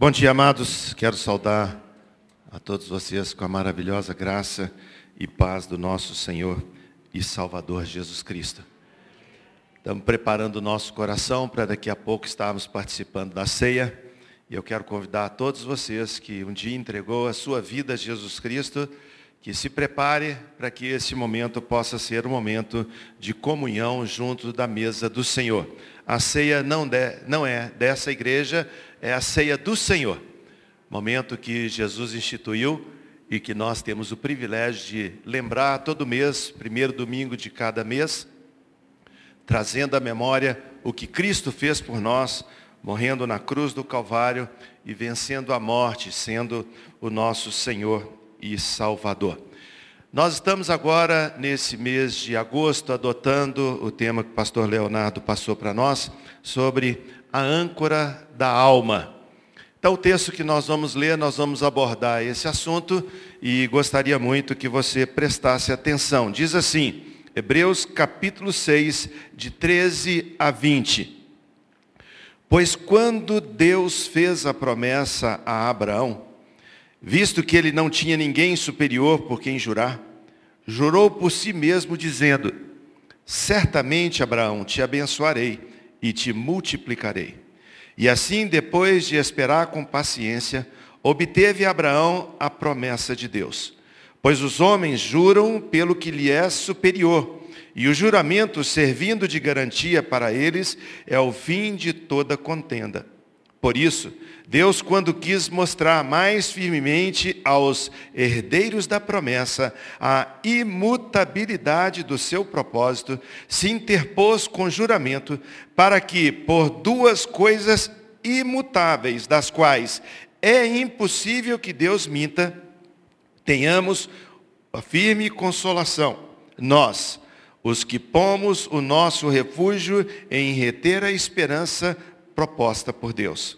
Bom dia, amados. Quero saudar a todos vocês com a maravilhosa graça e paz do nosso Senhor e Salvador Jesus Cristo. Estamos preparando o nosso coração para daqui a pouco estarmos participando da ceia. E eu quero convidar a todos vocês que um dia entregou a sua vida a Jesus Cristo, que se prepare para que esse momento possa ser um momento de comunhão junto da mesa do Senhor. A ceia não, de, não é dessa igreja, é a ceia do Senhor. Momento que Jesus instituiu e que nós temos o privilégio de lembrar todo mês, primeiro domingo de cada mês, trazendo à memória o que Cristo fez por nós, morrendo na cruz do Calvário e vencendo a morte, sendo o nosso Senhor e Salvador. Nós estamos agora, nesse mês de agosto, adotando o tema que o pastor Leonardo passou para nós, sobre a âncora da alma. Então, o texto que nós vamos ler, nós vamos abordar esse assunto e gostaria muito que você prestasse atenção. Diz assim, Hebreus capítulo 6, de 13 a 20. Pois quando Deus fez a promessa a Abraão, visto que ele não tinha ninguém superior por quem jurar, jurou por si mesmo, dizendo: Certamente, Abraão, te abençoarei e te multiplicarei. E assim, depois de esperar com paciência, obteve Abraão a promessa de Deus. Pois os homens juram pelo que lhe é superior, e o juramento, servindo de garantia para eles, é o fim de toda contenda. Por isso, Deus, quando quis mostrar mais firmemente aos herdeiros da promessa a imutabilidade do seu propósito, se interpôs com juramento para que, por duas coisas imutáveis, das quais é impossível que Deus minta, tenhamos a firme consolação. Nós, os que pomos o nosso refúgio em reter a esperança proposta por Deus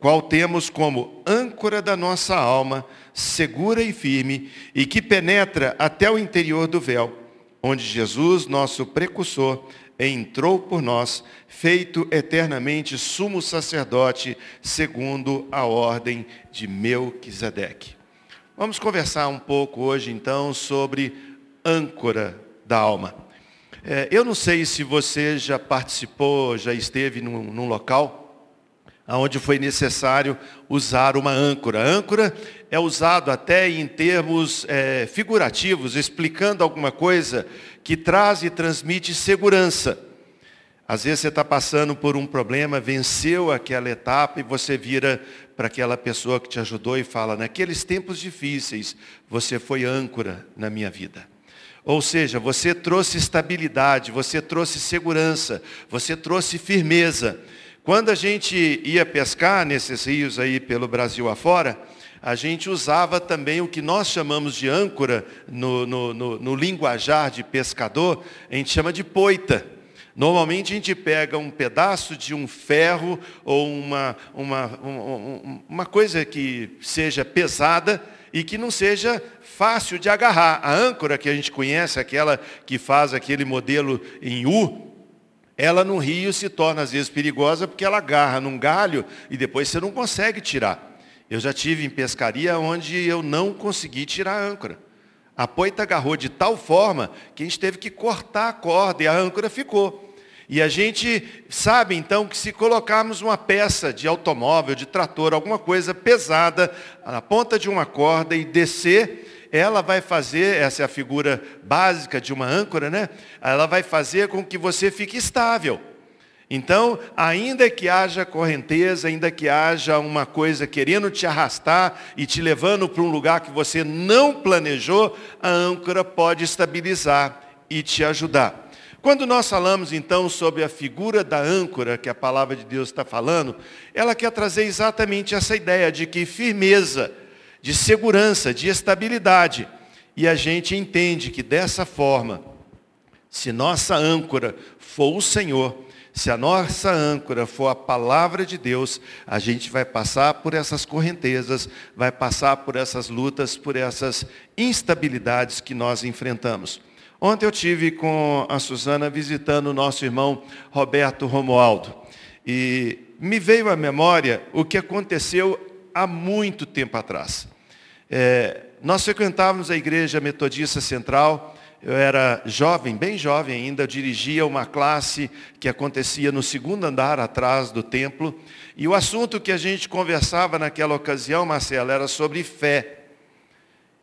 qual temos como âncora da nossa alma, segura e firme, e que penetra até o interior do véu, onde Jesus, nosso precursor, entrou por nós, feito eternamente sumo sacerdote, segundo a ordem de Melquisedeque. Vamos conversar um pouco hoje, então, sobre âncora da alma. É, eu não sei se você já participou, já esteve num, num local onde foi necessário usar uma âncora. A âncora é usado até em termos é, figurativos, explicando alguma coisa que traz e transmite segurança. Às vezes você está passando por um problema, venceu aquela etapa e você vira para aquela pessoa que te ajudou e fala, naqueles tempos difíceis, você foi âncora na minha vida. Ou seja, você trouxe estabilidade, você trouxe segurança, você trouxe firmeza. Quando a gente ia pescar nesses rios aí pelo Brasil afora, a gente usava também o que nós chamamos de âncora no, no, no, no linguajar de pescador, a gente chama de poita. Normalmente a gente pega um pedaço de um ferro ou uma, uma, uma, uma coisa que seja pesada e que não seja fácil de agarrar. A âncora que a gente conhece, aquela que faz aquele modelo em U, ela no rio se torna às vezes perigosa porque ela agarra num galho e depois você não consegue tirar. Eu já tive em pescaria onde eu não consegui tirar a âncora. A poita agarrou de tal forma que a gente teve que cortar a corda e a âncora ficou. E a gente sabe então que se colocarmos uma peça de automóvel, de trator, alguma coisa pesada na ponta de uma corda e descer, ela vai fazer, essa é a figura básica de uma âncora, né? Ela vai fazer com que você fique estável. Então, ainda que haja correnteza, ainda que haja uma coisa querendo te arrastar e te levando para um lugar que você não planejou, a âncora pode estabilizar e te ajudar. Quando nós falamos então sobre a figura da âncora que a palavra de Deus está falando, ela quer trazer exatamente essa ideia de que firmeza, de segurança, de estabilidade. E a gente entende que dessa forma, se nossa âncora for o Senhor, se a nossa âncora for a palavra de Deus, a gente vai passar por essas correntezas, vai passar por essas lutas, por essas instabilidades que nós enfrentamos. Ontem eu tive com a Suzana visitando o nosso irmão Roberto Romualdo. E me veio à memória o que aconteceu há muito tempo atrás. É, nós frequentávamos a igreja metodista central, eu era jovem, bem jovem ainda, dirigia uma classe que acontecia no segundo andar atrás do templo. E o assunto que a gente conversava naquela ocasião, Marcelo, era sobre fé.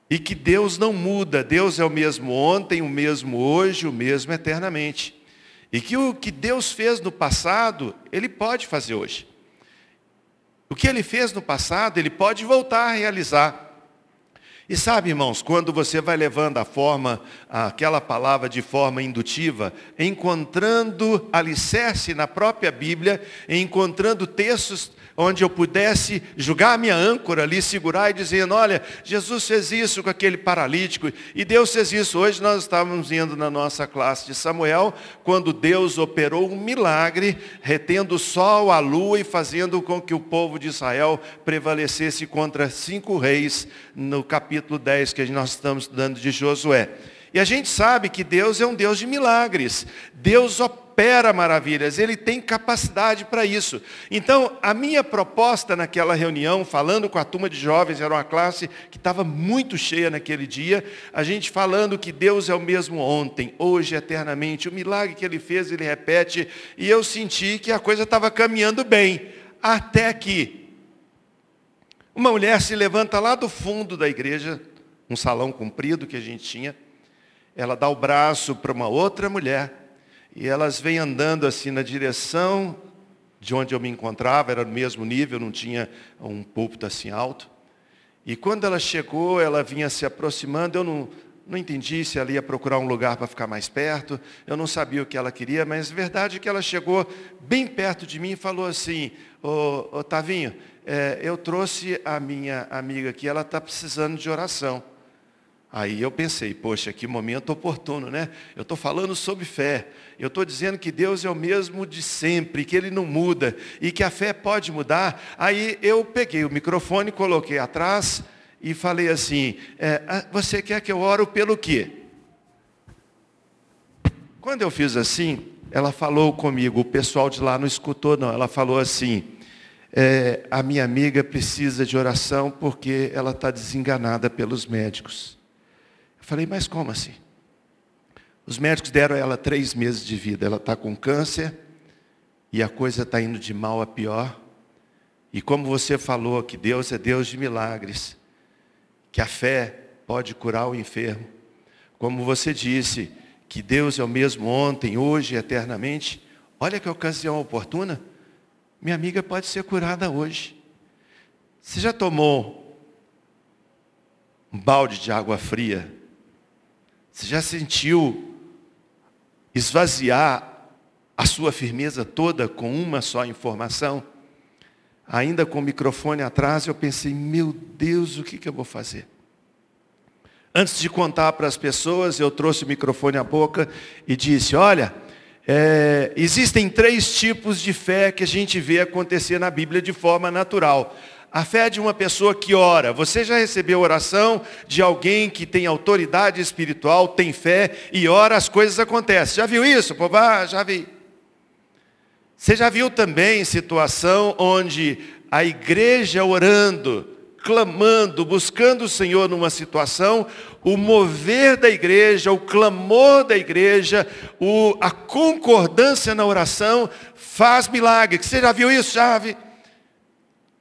E que Deus não muda, Deus é o mesmo ontem, o mesmo hoje, o mesmo eternamente. E que o que Deus fez no passado, Ele pode fazer hoje. O que Ele fez no passado, Ele pode voltar a realizar. E sabe, irmãos, quando você vai levando a forma, aquela palavra de forma indutiva, encontrando alicerce na própria Bíblia, encontrando textos onde eu pudesse julgar minha âncora ali, segurar e dizendo, olha, Jesus fez isso com aquele paralítico, e Deus fez isso. Hoje nós estávamos indo na nossa classe de Samuel, quando Deus operou um milagre, retendo o sol, a lua e fazendo com que o povo de Israel prevalecesse contra cinco reis, no capítulo 10 que nós estamos estudando de Josué. E a gente sabe que Deus é um Deus de milagres. Deus opera maravilhas, Ele tem capacidade para isso. Então, a minha proposta naquela reunião, falando com a turma de jovens, era uma classe que estava muito cheia naquele dia, a gente falando que Deus é o mesmo ontem, hoje, eternamente. O milagre que Ele fez, Ele repete. E eu senti que a coisa estava caminhando bem. Até que uma mulher se levanta lá do fundo da igreja, um salão comprido que a gente tinha, ela dá o braço para uma outra mulher e elas vêm andando assim na direção de onde eu me encontrava, era no mesmo nível, não tinha um púlpito assim alto. E quando ela chegou, ela vinha se aproximando, eu não, não entendi se ela ia procurar um lugar para ficar mais perto, eu não sabia o que ela queria, mas a verdade é que ela chegou bem perto de mim e falou assim, ô, ô Tavinho, é, eu trouxe a minha amiga aqui, ela está precisando de oração. Aí eu pensei, poxa, que momento oportuno, né? Eu estou falando sobre fé. Eu estou dizendo que Deus é o mesmo de sempre, que Ele não muda e que a fé pode mudar. Aí eu peguei o microfone, coloquei atrás e falei assim: é, ah, Você quer que eu oro pelo quê? Quando eu fiz assim, ela falou comigo, o pessoal de lá não escutou, não. Ela falou assim: é, A minha amiga precisa de oração porque ela está desenganada pelos médicos. Falei, mas como assim? Os médicos deram a ela três meses de vida. Ela está com câncer e a coisa está indo de mal a pior. E como você falou que Deus é Deus de milagres, que a fé pode curar o enfermo, como você disse que Deus é o mesmo ontem, hoje e eternamente, olha que ocasião oportuna. Minha amiga pode ser curada hoje. Você já tomou um balde de água fria você já sentiu esvaziar a sua firmeza toda com uma só informação? Ainda com o microfone atrás, eu pensei, meu Deus, o que, que eu vou fazer? Antes de contar para as pessoas, eu trouxe o microfone à boca e disse, olha, é, existem três tipos de fé que a gente vê acontecer na Bíblia de forma natural. A fé de uma pessoa que ora. Você já recebeu oração de alguém que tem autoridade espiritual, tem fé e ora, as coisas acontecem. Já viu isso? Pô, ah, já vi. Você já viu também situação onde a igreja orando, clamando, buscando o Senhor numa situação, o mover da igreja, o clamor da igreja, o, a concordância na oração faz milagre. Você já viu isso? Vi.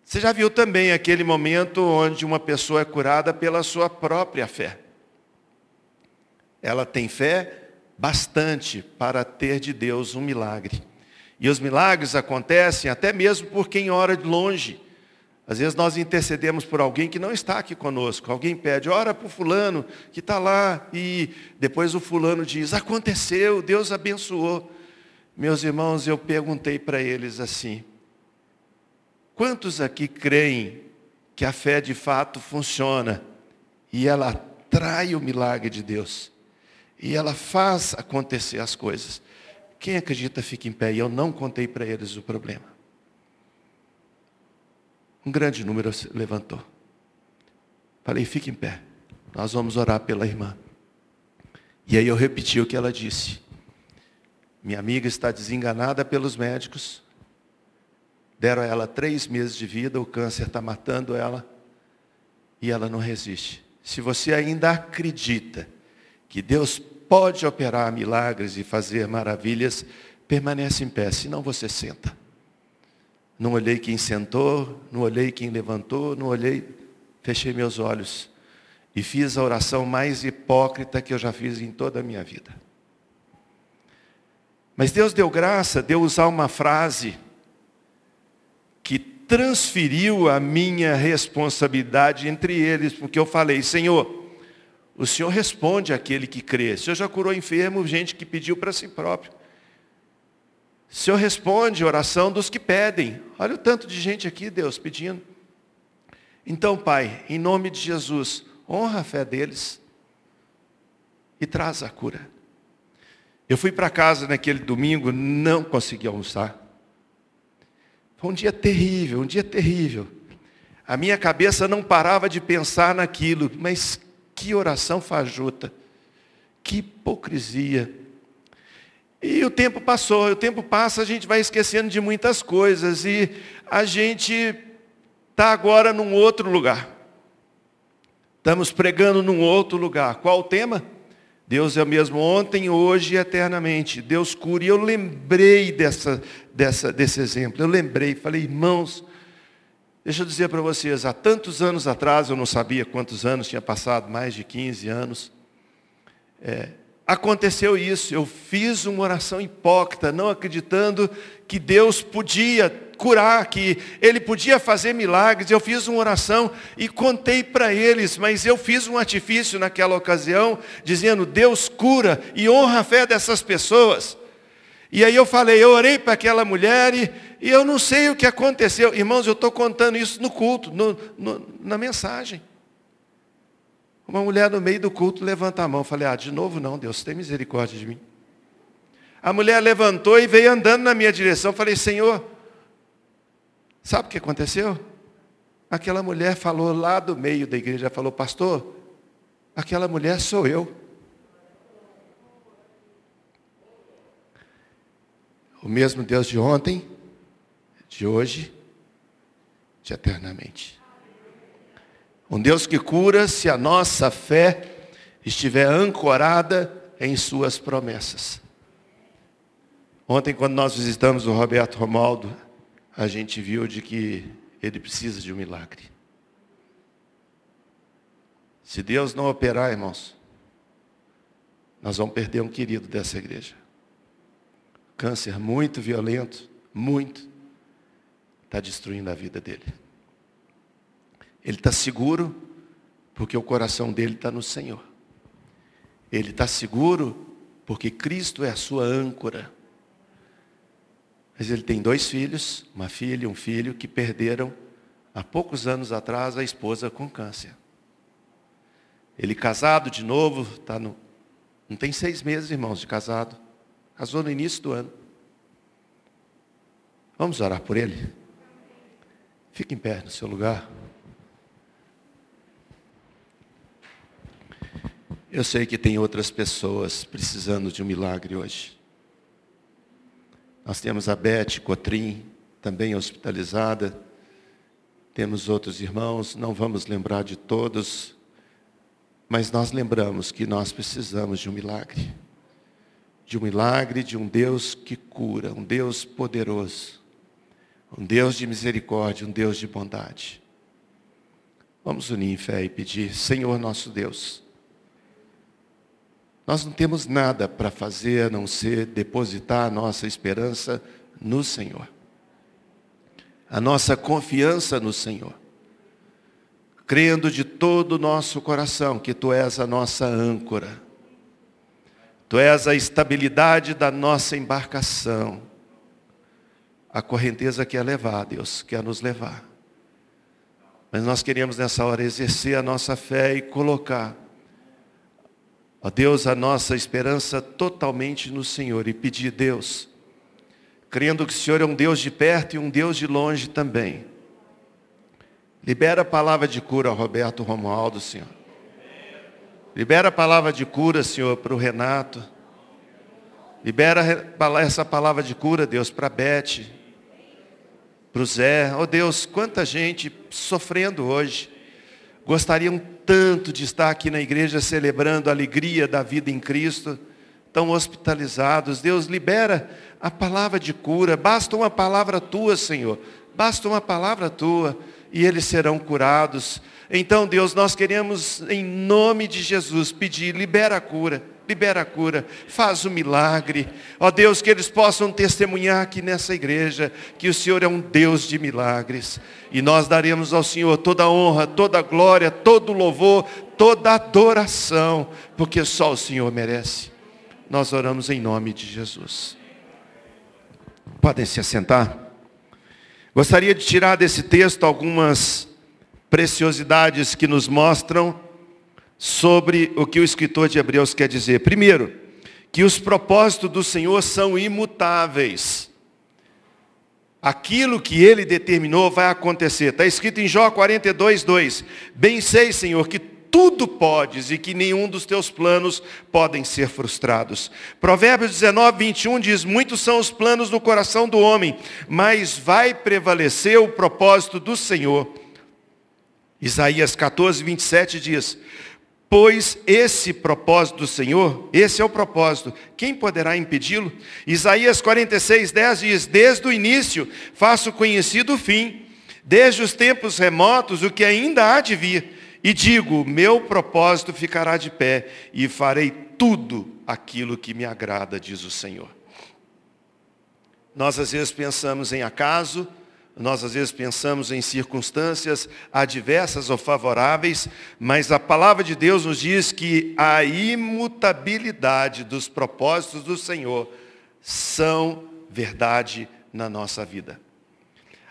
Você já viu também aquele momento onde uma pessoa é curada pela sua própria fé. Ela tem fé bastante para ter de Deus um milagre. E os milagres acontecem até mesmo por quem ora de longe. Às vezes nós intercedemos por alguém que não está aqui conosco. Alguém pede, ora para o fulano que está lá. E depois o fulano diz, aconteceu, Deus abençoou. Meus irmãos, eu perguntei para eles assim, Quantos aqui creem que a fé de fato funciona e ela atrai o milagre de Deus e ela faz acontecer as coisas? Quem acredita fica em pé e eu não contei para eles o problema. Um grande número levantou. Falei, fique em pé. Nós vamos orar pela irmã. E aí eu repeti o que ela disse. Minha amiga está desenganada pelos médicos Deram a ela três meses de vida, o câncer está matando ela e ela não resiste. Se você ainda acredita que Deus pode operar milagres e fazer maravilhas, permanece em pé, senão você senta. Não olhei quem sentou, não olhei quem levantou, não olhei, fechei meus olhos e fiz a oração mais hipócrita que eu já fiz em toda a minha vida. Mas Deus deu graça de eu usar uma frase que transferiu a minha responsabilidade entre eles, porque eu falei, Senhor, o Senhor responde àquele que crê. O Senhor já curou enfermo, gente que pediu para si próprio. O Senhor responde a oração dos que pedem. Olha o tanto de gente aqui, Deus, pedindo. Então, Pai, em nome de Jesus, honra a fé deles e traz a cura. Eu fui para casa naquele domingo, não consegui almoçar. Foi um dia terrível, um dia terrível. A minha cabeça não parava de pensar naquilo, mas que oração fajuta, que hipocrisia. E o tempo passou, o tempo passa, a gente vai esquecendo de muitas coisas e a gente está agora num outro lugar. Estamos pregando num outro lugar. Qual o tema? Deus é o mesmo ontem, hoje e eternamente. Deus cura. E eu lembrei dessa, dessa, desse exemplo. Eu lembrei, falei, irmãos, deixa eu dizer para vocês, há tantos anos atrás, eu não sabia quantos anos, tinha passado mais de 15 anos. É, aconteceu isso. Eu fiz uma oração hipócrita, não acreditando que Deus podia curar, que Ele podia fazer milagres. Eu fiz uma oração e contei para eles, mas eu fiz um artifício naquela ocasião, dizendo: Deus cura e honra a fé dessas pessoas. E aí eu falei, eu orei para aquela mulher e, e, eu não sei o que aconteceu. Irmãos, eu estou contando isso no culto, no, no, na mensagem. Uma mulher no meio do culto levanta a mão. Falei, ah, de novo não, Deus, tem misericórdia de mim. A mulher levantou e veio andando na minha direção. Falei, Senhor, sabe o que aconteceu? Aquela mulher falou lá do meio da igreja, falou, pastor, aquela mulher sou eu. O mesmo Deus de ontem, de hoje, de eternamente. Um Deus que cura se a nossa fé estiver ancorada em suas promessas. Ontem, quando nós visitamos o Roberto Romaldo, a gente viu de que ele precisa de um milagre. Se Deus não operar, irmãos, nós vamos perder um querido dessa igreja. Câncer muito violento, muito, está destruindo a vida dele. Ele está seguro porque o coração dele está no Senhor. Ele está seguro porque Cristo é a sua âncora. Mas ele tem dois filhos, uma filha e um filho, que perderam há poucos anos atrás a esposa com câncer. Ele casado de novo, tá no, não tem seis meses, irmãos, de casado. Casou no início do ano. Vamos orar por ele? Fique em pé no seu lugar. Eu sei que tem outras pessoas precisando de um milagre hoje. Nós temos a Beth Cotrim, também hospitalizada. Temos outros irmãos, não vamos lembrar de todos, mas nós lembramos que nós precisamos de um milagre. De um milagre de um Deus que cura, um Deus poderoso, um Deus de misericórdia, um Deus de bondade. Vamos unir em fé e pedir, Senhor nosso Deus, nós não temos nada para fazer a não ser depositar a nossa esperança no Senhor. A nossa confiança no Senhor. Crendo de todo o nosso coração que Tu és a nossa âncora. Tu és a estabilidade da nossa embarcação. A correnteza quer levar, Deus, quer nos levar. Mas nós queremos nessa hora exercer a nossa fé e colocar Ó Deus, a nossa esperança totalmente no Senhor e pedir, Deus, crendo que o Senhor é um Deus de perto e um Deus de longe também. Libera a palavra de cura Roberto Romualdo, Senhor. Libera a palavra de cura, Senhor, para o Renato. Libera essa palavra de cura, Deus, para a Beth. para o Zé. Oh Deus, quanta gente sofrendo hoje. Gostariam tanto de estar aqui na igreja celebrando a alegria da vida em Cristo. Tão hospitalizados. Deus, libera a palavra de cura. Basta uma palavra tua, Senhor. Basta uma palavra tua e eles serão curados. Então, Deus, nós queremos, em nome de Jesus, pedir, libera a cura, libera a cura, faz o milagre. Ó Deus, que eles possam testemunhar aqui nessa igreja, que o Senhor é um Deus de milagres. E nós daremos ao Senhor toda a honra, toda a glória, todo o louvor, toda a adoração, porque só o Senhor merece. Nós oramos em nome de Jesus. Podem se assentar. Gostaria de tirar desse texto algumas preciosidades que nos mostram sobre o que o escritor de Hebreus quer dizer. Primeiro, que os propósitos do Senhor são imutáveis. Aquilo que ele determinou vai acontecer. Está escrito em Jó 42, 2. Bem sei, Senhor, que tudo podes e que nenhum dos teus planos podem ser frustrados. Provérbios 19, 21 diz: Muitos são os planos no coração do homem, mas vai prevalecer o propósito do Senhor. Isaías 14, 27 diz: Pois esse propósito do Senhor, esse é o propósito, quem poderá impedi-lo? Isaías 46, 10 diz: Desde o início faço conhecido o fim, desde os tempos remotos o que ainda há de vir e digo: meu propósito ficará de pé e farei tudo aquilo que me agrada, diz o Senhor. Nós às vezes pensamos em acaso, nós às vezes pensamos em circunstâncias adversas ou favoráveis, mas a palavra de Deus nos diz que a imutabilidade dos propósitos do Senhor são verdade na nossa vida.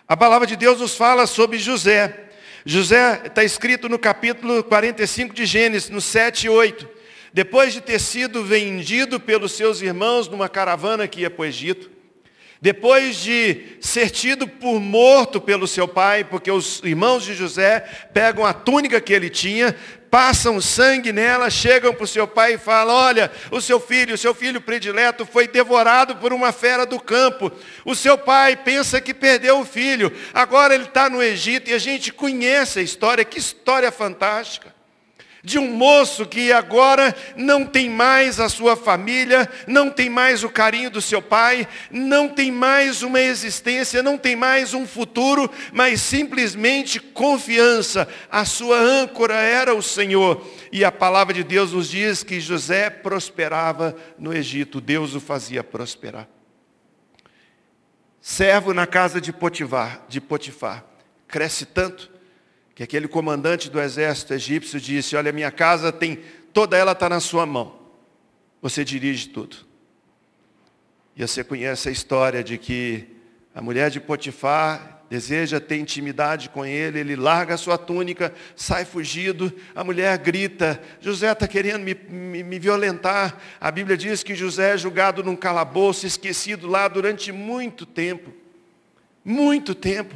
A palavra de Deus nos fala sobre José. José está escrito no capítulo 45 de Gênesis, no 7 e 8. Depois de ter sido vendido pelos seus irmãos numa caravana que ia para o Egito, depois de ser tido por morto pelo seu pai, porque os irmãos de José pegam a túnica que ele tinha, passam sangue nela, chegam para o seu pai e falam: Olha, o seu filho, o seu filho predileto foi devorado por uma fera do campo. O seu pai pensa que perdeu o filho, agora ele está no Egito e a gente conhece a história, que história fantástica de um moço que agora não tem mais a sua família, não tem mais o carinho do seu pai, não tem mais uma existência, não tem mais um futuro, mas simplesmente confiança. A sua âncora era o Senhor. E a palavra de Deus nos diz que José prosperava no Egito, Deus o fazia prosperar. Servo na casa de Potifar, de Potifar, cresce tanto que aquele comandante do exército egípcio disse, olha, minha casa tem, toda ela está na sua mão. Você dirige tudo. E você conhece a história de que a mulher de Potifar deseja ter intimidade com ele, ele larga a sua túnica, sai fugido, a mulher grita, José está querendo me, me, me, violentar. A Bíblia diz que José é julgado num calabouço, esquecido lá durante muito tempo. Muito tempo.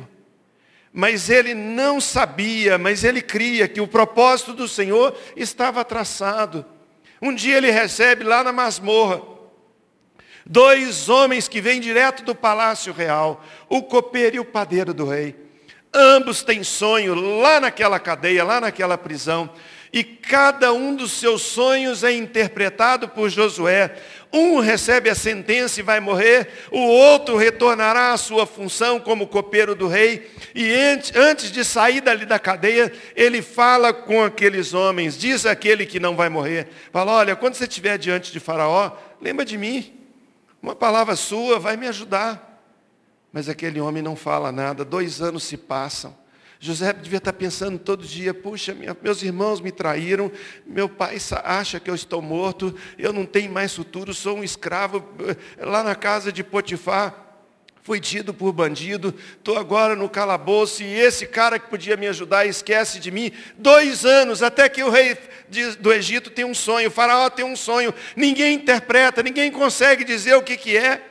Mas ele não sabia, mas ele cria que o propósito do Senhor estava traçado. Um dia ele recebe lá na masmorra dois homens que vêm direto do palácio real, o copeiro e o padeiro do rei. Ambos têm sonho lá naquela cadeia, lá naquela prisão. E cada um dos seus sonhos é interpretado por Josué. Um recebe a sentença e vai morrer, o outro retornará à sua função como copeiro do rei. E antes de sair dali da cadeia, ele fala com aqueles homens, diz aquele que não vai morrer: fala, olha, quando você estiver diante de Faraó, lembra de mim. Uma palavra sua vai me ajudar. Mas aquele homem não fala nada, dois anos se passam. José devia estar pensando todo dia, puxa, meus irmãos me traíram, meu pai acha que eu estou morto, eu não tenho mais futuro, sou um escravo eh, lá na casa de Potifar, fui tido por bandido, estou agora no calabouço e esse cara que podia me ajudar esquece de mim. Dois anos, até que o rei do Egito tem um sonho, o faraó tem um sonho, ninguém interpreta, ninguém consegue dizer o que, que é.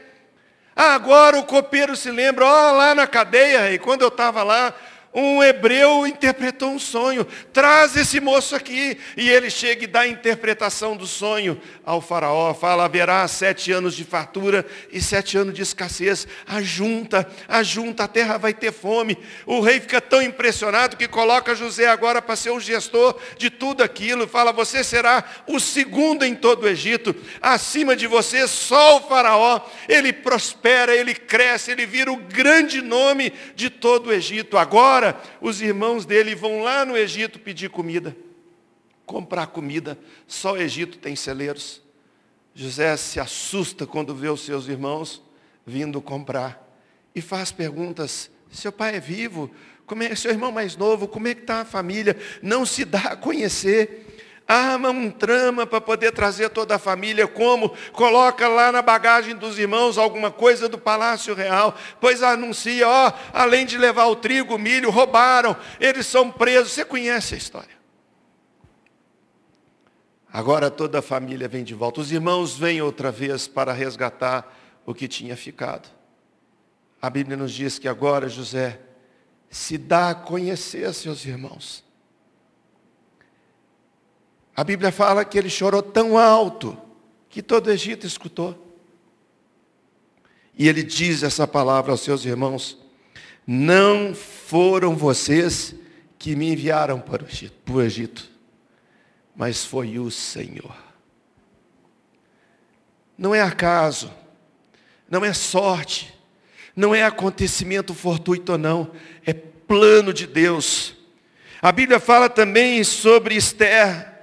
Ah, agora o copeiro se lembra, ó, lá na cadeia, rei, quando eu estava lá, um hebreu interpretou um sonho. Traz esse moço aqui. E ele chega e dá a interpretação do sonho ao faraó. Fala, haverá sete anos de fartura e sete anos de escassez. Ajunta, ajunta, a terra vai ter fome. O rei fica tão impressionado que coloca José agora para ser o gestor de tudo aquilo. Fala, você será o segundo em todo o Egito. Acima de você, só o faraó. Ele prospera, ele cresce, ele vira o grande nome de todo o Egito. Agora, os irmãos dele vão lá no Egito pedir comida, comprar comida. Só o Egito tem celeiros. José se assusta quando vê os seus irmãos vindo comprar e faz perguntas. Seu pai é vivo? Como é seu irmão mais novo? Como é que está a família? Não se dá a conhecer arma um trama para poder trazer toda a família, como coloca lá na bagagem dos irmãos alguma coisa do palácio real, pois anuncia, ó, além de levar o trigo, o milho, roubaram, eles são presos. Você conhece a história. Agora toda a família vem de volta. Os irmãos vêm outra vez para resgatar o que tinha ficado. A Bíblia nos diz que agora José se dá a conhecer a seus irmãos. A Bíblia fala que ele chorou tão alto que todo o Egito escutou. E ele diz essa palavra aos seus irmãos: Não foram vocês que me enviaram para o Egito, para o Egito mas foi o Senhor. Não é acaso, não é sorte, não é acontecimento fortuito, não, é plano de Deus. A Bíblia fala também sobre Esther,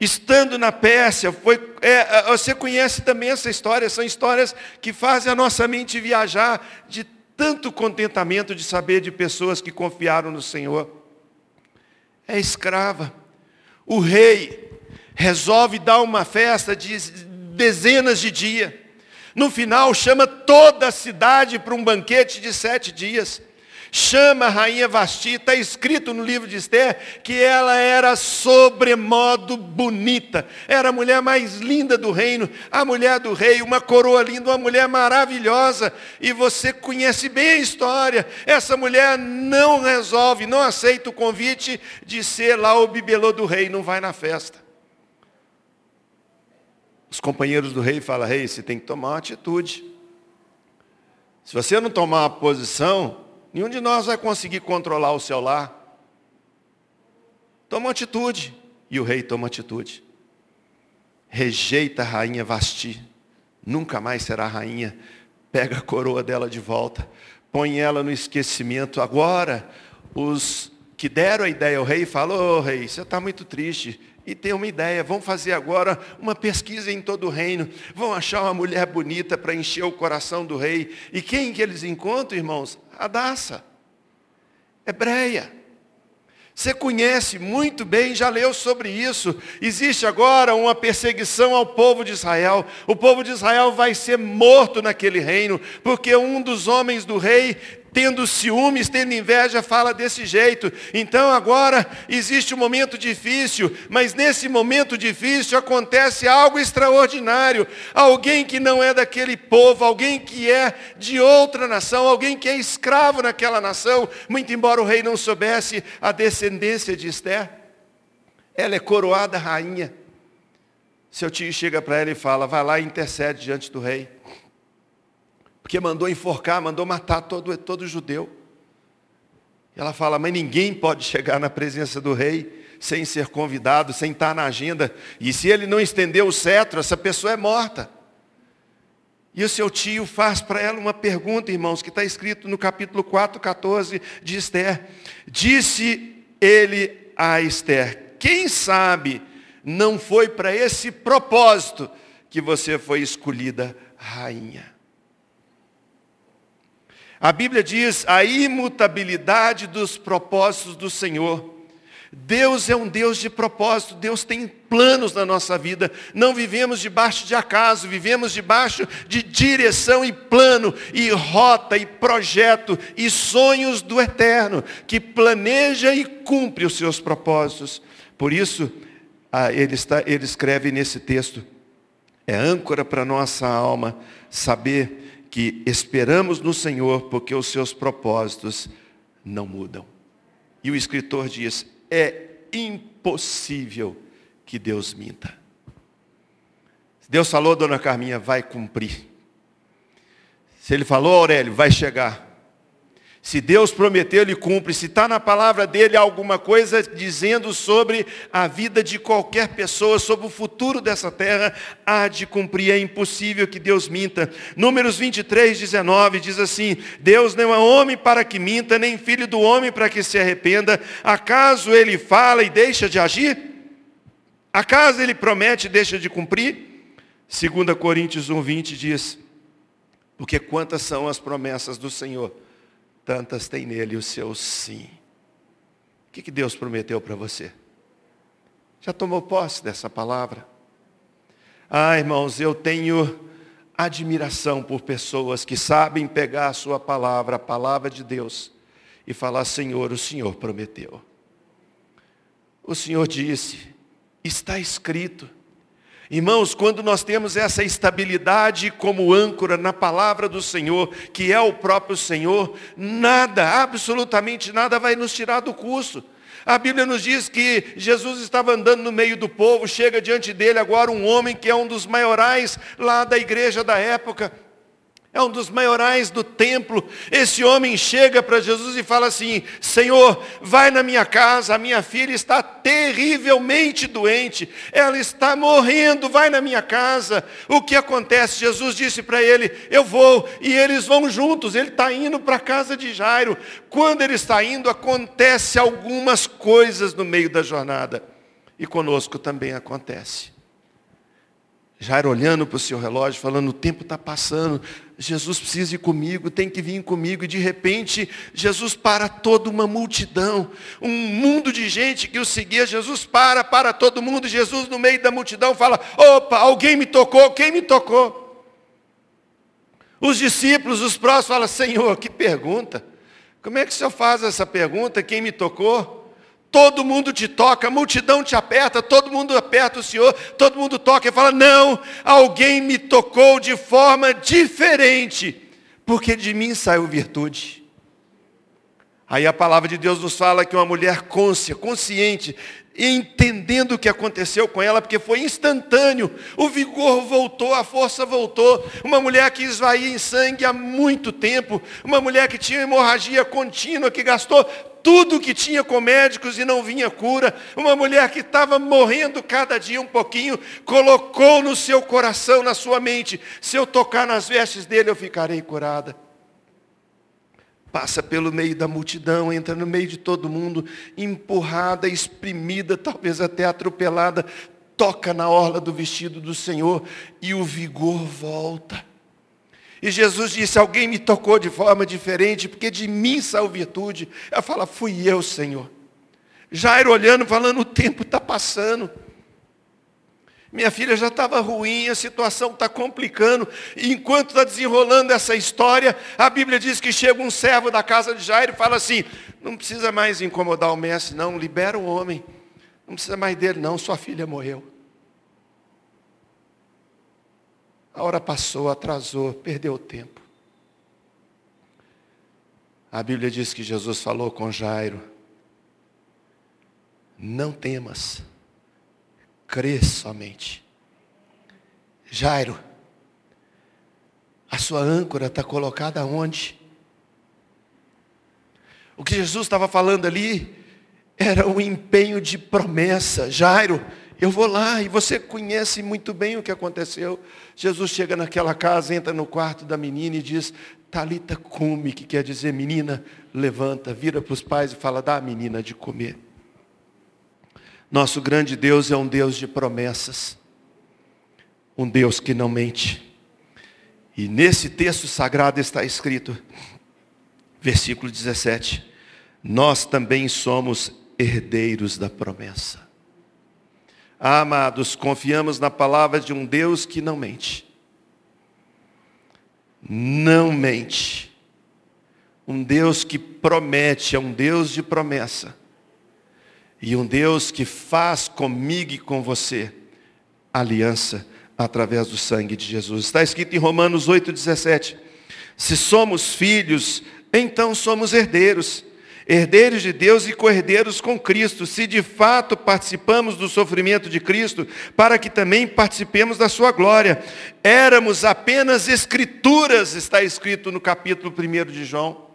estando na Pérsia, foi, é, você conhece também essa história, são histórias que fazem a nossa mente viajar de tanto contentamento de saber de pessoas que confiaram no Senhor. É escrava. O rei resolve dar uma festa de dezenas de dias. No final, chama toda a cidade para um banquete de sete dias chama a rainha Vasti, está escrito no livro de Esther que ela era sobremodo bonita, era a mulher mais linda do reino, a mulher do rei, uma coroa linda, uma mulher maravilhosa, e você conhece bem a história. Essa mulher não resolve, não aceita o convite de ser lá o bibelô do rei, não vai na festa. Os companheiros do rei falam, rei, você tem que tomar uma atitude. Se você não tomar uma posição, Nenhum de nós vai conseguir controlar o seu lar. Toma atitude. E o rei toma atitude. Rejeita a rainha Vasti. Nunca mais será rainha. Pega a coroa dela de volta. Põe ela no esquecimento. Agora, os que deram a ideia ao rei falam, ô oh, rei, você está muito triste e tem uma ideia, vão fazer agora uma pesquisa em todo o reino, vão achar uma mulher bonita para encher o coração do rei. E quem que eles encontram, irmãos? Adassa, hebreia. Você conhece muito bem, já leu sobre isso. Existe agora uma perseguição ao povo de Israel. O povo de Israel vai ser morto naquele reino, porque um dos homens do rei tendo ciúmes, tendo inveja, fala desse jeito. Então agora existe um momento difícil, mas nesse momento difícil acontece algo extraordinário. Alguém que não é daquele povo, alguém que é de outra nação, alguém que é escravo naquela nação, muito embora o rei não soubesse a descendência de Esther, ela é coroada rainha. Seu tio chega para ela e fala: vai lá e intercede diante do rei porque mandou enforcar, mandou matar todo, todo judeu. Ela fala, mas ninguém pode chegar na presença do rei sem ser convidado, sem estar na agenda. E se ele não estender o cetro, essa pessoa é morta. E o seu tio faz para ela uma pergunta, irmãos, que está escrito no capítulo 4, 14 de Esther. Disse ele a Esther, quem sabe não foi para esse propósito que você foi escolhida rainha. A Bíblia diz a imutabilidade dos propósitos do Senhor. Deus é um Deus de propósito, Deus tem planos na nossa vida. Não vivemos debaixo de acaso, vivemos debaixo de direção e plano, e rota, e projeto, e sonhos do eterno, que planeja e cumpre os seus propósitos. Por isso, ele, está, ele escreve nesse texto: é âncora para nossa alma saber que esperamos no Senhor porque os seus propósitos não mudam. E o escritor diz: é impossível que Deus minta. Deus falou, dona Carminha, vai cumprir. Se ele falou, Aurélio, vai chegar. Se Deus prometeu, Ele cumpre. Se está na palavra dele alguma coisa dizendo sobre a vida de qualquer pessoa, sobre o futuro dessa terra, há de cumprir. É impossível que Deus minta. Números 23, 19 diz assim: Deus não é homem para que minta, nem filho do homem para que se arrependa. Acaso Ele fala e deixa de agir? Acaso Ele promete e deixa de cumprir? 2 Coríntios 1, 20 diz: Porque quantas são as promessas do Senhor? Tantas tem nele o seu sim. O que, que Deus prometeu para você? Já tomou posse dessa palavra? Ah, irmãos, eu tenho admiração por pessoas que sabem pegar a sua palavra, a palavra de Deus, e falar: Senhor, o Senhor prometeu. O Senhor disse, está escrito. Irmãos, quando nós temos essa estabilidade como âncora na palavra do Senhor, que é o próprio Senhor, nada, absolutamente nada vai nos tirar do curso. A Bíblia nos diz que Jesus estava andando no meio do povo, chega diante dele agora um homem que é um dos maiorais lá da igreja da época, é um dos maiorais do templo. Esse homem chega para Jesus e fala assim: Senhor, vai na minha casa, a minha filha está terrivelmente doente, ela está morrendo, vai na minha casa. O que acontece? Jesus disse para ele: Eu vou, e eles vão juntos. Ele está indo para a casa de Jairo. Quando ele está indo, acontece algumas coisas no meio da jornada, e conosco também acontece. Jairo olhando para o seu relógio, falando: o tempo está passando, Jesus precisa ir comigo, tem que vir comigo. E de repente, Jesus para toda uma multidão, um mundo de gente que o seguia. Jesus para, para todo mundo. Jesus, no meio da multidão, fala: opa, alguém me tocou, quem me tocou? Os discípulos, os próximos, falam: Senhor, que pergunta. Como é que o senhor faz essa pergunta? Quem me tocou? Todo mundo te toca, a multidão te aperta, todo mundo aperta o Senhor, todo mundo toca e fala: Não, alguém me tocou de forma diferente, porque de mim saiu virtude. Aí a palavra de Deus nos fala que uma mulher consciente, entendendo o que aconteceu com ela, porque foi instantâneo, o vigor voltou, a força voltou. Uma mulher que esvaía em sangue há muito tempo, uma mulher que tinha hemorragia contínua, que gastou tudo que tinha com médicos e não vinha cura. Uma mulher que estava morrendo cada dia um pouquinho, colocou no seu coração, na sua mente: se eu tocar nas vestes dele, eu ficarei curada. Passa pelo meio da multidão, entra no meio de todo mundo, empurrada, exprimida, talvez até atropelada, toca na orla do vestido do Senhor e o vigor volta. E Jesus disse: Alguém me tocou de forma diferente, porque de mim saiu virtude. Ela fala: Fui eu, Senhor. Jairo olhando, falando: O tempo está passando. Minha filha já estava ruim, a situação está complicando. E enquanto está desenrolando essa história, a Bíblia diz que chega um servo da casa de Jairo e fala assim: Não precisa mais incomodar o mestre, não, libera o homem. Não precisa mais dele, não, sua filha morreu. A hora passou, atrasou, perdeu o tempo. A Bíblia diz que Jesus falou com Jairo: Não temas, crê somente. Jairo, a sua âncora está colocada onde? O que Jesus estava falando ali era um empenho de promessa. Jairo, eu vou lá e você conhece muito bem o que aconteceu. Jesus chega naquela casa, entra no quarto da menina e diz, Talita come, que quer dizer, menina, levanta, vira para os pais e fala, dá a menina de comer. Nosso grande Deus é um Deus de promessas. Um Deus que não mente. E nesse texto sagrado está escrito, versículo 17, nós também somos herdeiros da promessa. Ah, amados, confiamos na palavra de um Deus que não mente. Não mente. Um Deus que promete, é um Deus de promessa. E um Deus que faz comigo e com você aliança através do sangue de Jesus. Está escrito em Romanos 8,17. Se somos filhos, então somos herdeiros herdeiros de Deus e co-herdeiros com Cristo, se de fato participamos do sofrimento de Cristo, para que também participemos da sua glória. Éramos apenas escrituras, está escrito no capítulo 1 de João.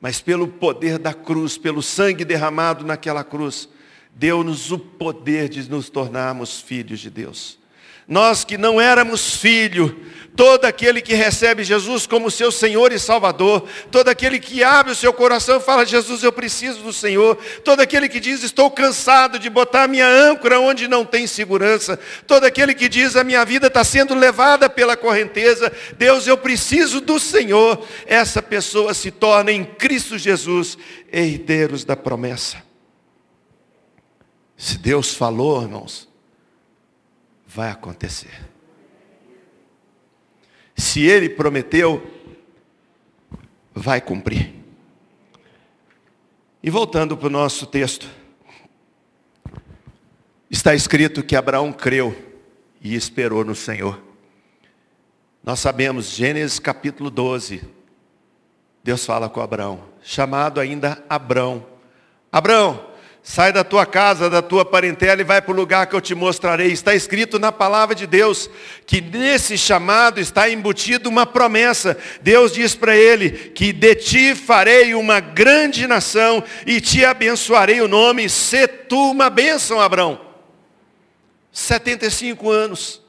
Mas pelo poder da cruz, pelo sangue derramado naquela cruz, deu-nos o poder de nos tornarmos filhos de Deus. Nós que não éramos filho, todo aquele que recebe Jesus como seu Senhor e Salvador, todo aquele que abre o seu coração e fala, Jesus, eu preciso do Senhor, todo aquele que diz, estou cansado de botar minha âncora onde não tem segurança, todo aquele que diz, a minha vida está sendo levada pela correnteza, Deus, eu preciso do Senhor, essa pessoa se torna em Cristo Jesus herdeiros da promessa. Se Deus falou, irmãos, vai acontecer. Se Ele prometeu, vai cumprir. E voltando para o nosso texto, está escrito que Abraão creu e esperou no Senhor. Nós sabemos, Gênesis capítulo 12, Deus fala com Abraão, chamado ainda Abrão. Abraão, Sai da tua casa, da tua parentela e vai para o lugar que eu te mostrarei. Está escrito na palavra de Deus que nesse chamado está embutido uma promessa. Deus diz para ele que de ti farei uma grande nação e te abençoarei o nome, se tu uma bênção, Abraão. 75 anos.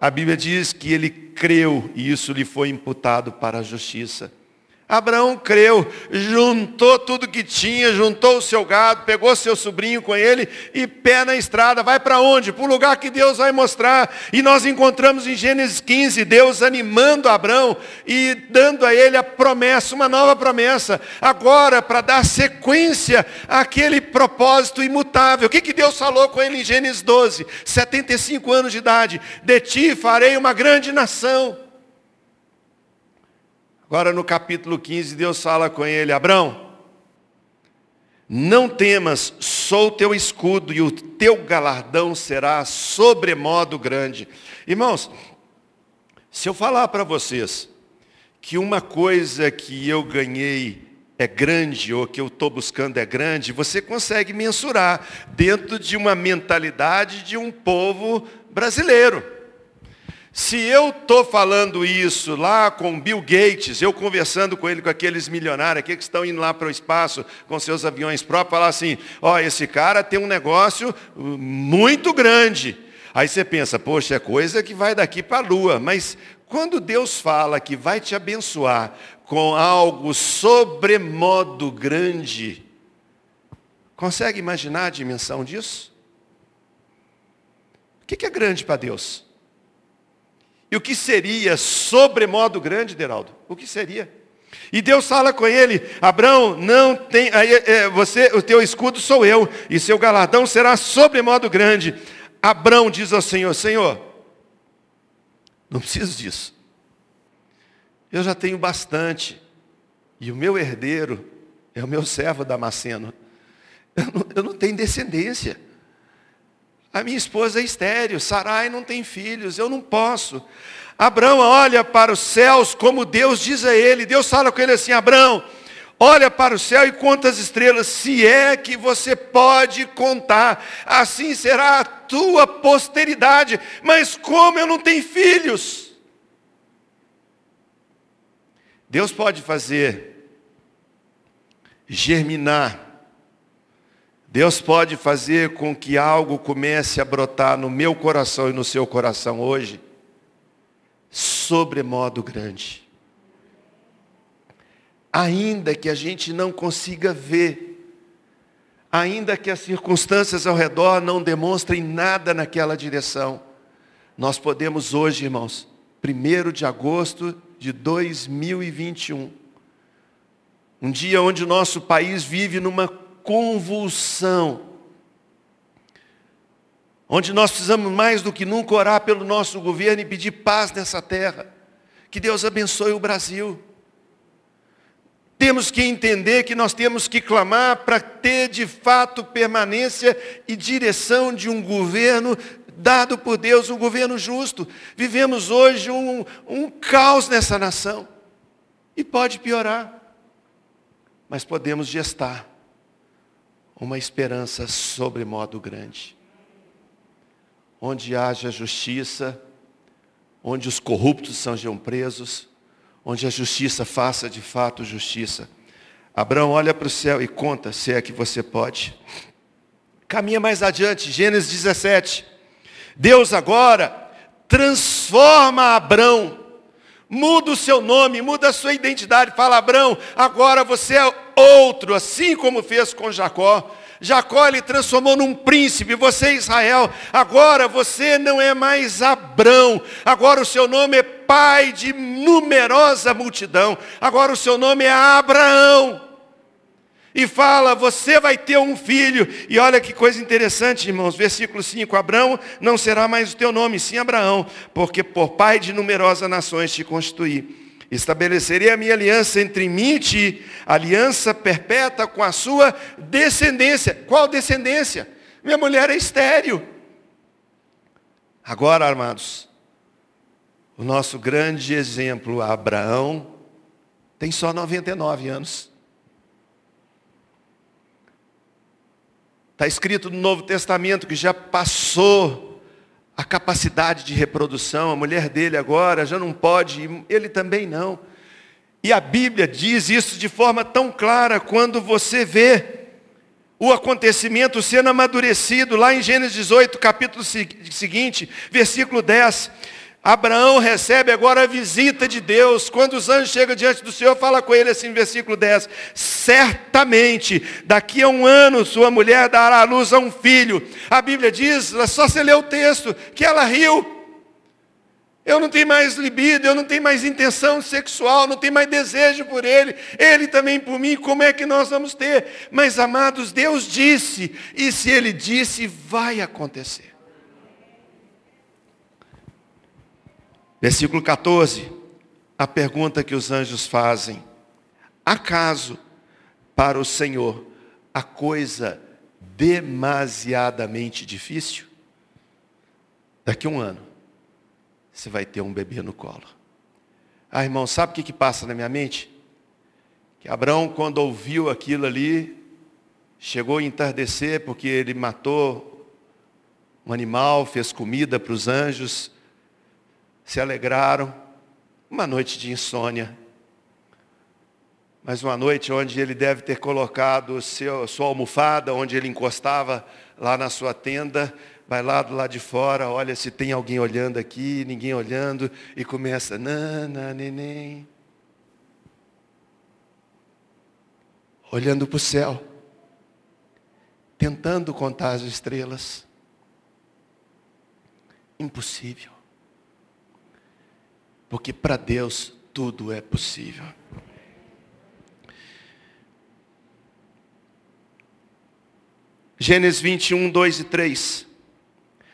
A Bíblia diz que ele creu e isso lhe foi imputado para a justiça. Abraão creu, juntou tudo que tinha, juntou o seu gado, pegou seu sobrinho com ele e pé na estrada. Vai para onde? Para o lugar que Deus vai mostrar. E nós encontramos em Gênesis 15 Deus animando Abraão e dando a ele a promessa, uma nova promessa. Agora, para dar sequência àquele propósito imutável. O que, que Deus falou com ele em Gênesis 12? 75 anos de idade. De ti farei uma grande nação. Agora no capítulo 15, Deus fala com ele, Abrão, não temas, sou teu escudo e o teu galardão será sobremodo grande. Irmãos, se eu falar para vocês que uma coisa que eu ganhei é grande ou que eu estou buscando é grande, você consegue mensurar dentro de uma mentalidade de um povo brasileiro. Se eu estou falando isso lá com Bill Gates, eu conversando com ele, com aqueles milionários aqui que estão indo lá para o espaço com seus aviões próprios, falar assim, ó, oh, esse cara tem um negócio uh, muito grande. Aí você pensa, poxa, é coisa que vai daqui para a lua. Mas quando Deus fala que vai te abençoar com algo sobremodo grande, consegue imaginar a dimensão disso? O que é grande para Deus? E o que seria sobremodo grande, Deraldo? O que seria? E Deus fala com ele, Abraão, não tem, aí, é, você, o teu escudo sou eu, e seu galardão será sobremodo grande. Abraão diz ao Senhor, Senhor, não preciso disso. Eu já tenho bastante. E o meu herdeiro é o meu servo Damasceno. Eu não, eu não tenho descendência. A minha esposa é estéreo, Sarai não tem filhos, eu não posso. Abraão olha para os céus como Deus diz a ele. Deus fala com ele assim, Abraão, olha para o céu e conta as estrelas, se é que você pode contar, assim será a tua posteridade. Mas como eu não tenho filhos? Deus pode fazer germinar Deus pode fazer com que algo comece a brotar no meu coração e no seu coração hoje, sobremodo grande. Ainda que a gente não consiga ver, ainda que as circunstâncias ao redor não demonstrem nada naquela direção, nós podemos hoje, irmãos, 1 de agosto de 2021, um dia onde o nosso país vive numa convulsão. Onde nós precisamos mais do que nunca orar pelo nosso governo e pedir paz nessa terra. Que Deus abençoe o Brasil. Temos que entender que nós temos que clamar para ter de fato permanência e direção de um governo dado por Deus, um governo justo. Vivemos hoje um, um caos nessa nação. E pode piorar. mas podemos gestar uma esperança sobre modo grande. Onde haja justiça, onde os corruptos sejam presos, onde a justiça faça de fato justiça. Abraão olha para o céu e conta, se é que você pode. Caminha mais adiante, Gênesis 17. Deus agora transforma Abraão, muda o seu nome, muda a sua identidade. Fala, Abraão, agora você é outro, assim como fez com Jacó. Jacó ele transformou num príncipe, você é Israel. Agora você não é mais Abrão. Agora o seu nome é pai de numerosa multidão. Agora o seu nome é Abraão. E fala, você vai ter um filho. E olha que coisa interessante, irmãos. Versículo 5: Abraão não será mais o teu nome, sim Abraão, porque por pai de numerosas nações te constituí. Estabelecerei a minha aliança entre mim e ti, aliança perpétua com a sua descendência. Qual descendência? Minha mulher é estéreo. Agora, amados, o nosso grande exemplo, Abraão, tem só 99 anos. Está escrito no Novo Testamento que já passou a capacidade de reprodução, a mulher dele agora já não pode, ele também não. E a Bíblia diz isso de forma tão clara quando você vê o acontecimento sendo amadurecido lá em Gênesis 18, capítulo seguinte, versículo 10. Abraão recebe agora a visita de Deus. Quando os anjos chegam diante do Senhor, fala com ele assim, versículo 10: Certamente, daqui a um ano, sua mulher dará à luz a um filho. A Bíblia diz, só você ler o texto, que ela riu. Eu não tenho mais libido, eu não tenho mais intenção sexual, não tenho mais desejo por ele, ele também por mim, como é que nós vamos ter? Mas amados, Deus disse, e se ele disse, vai acontecer. Versículo 14, a pergunta que os anjos fazem: Acaso para o Senhor a coisa demasiadamente difícil? Daqui a um ano, você vai ter um bebê no colo. Ah, irmão, sabe o que, que passa na minha mente? Que Abraão, quando ouviu aquilo ali, chegou a entardecer porque ele matou um animal, fez comida para os anjos, se alegraram. Uma noite de insônia. Mas uma noite onde ele deve ter colocado seu, sua almofada, onde ele encostava lá na sua tenda, vai lá do lado de fora, olha se tem alguém olhando aqui, ninguém olhando, e começa, nana, neném. Olhando para o céu, tentando contar as estrelas. Impossível. Porque para Deus tudo é possível. Gênesis 21, 2 e 3.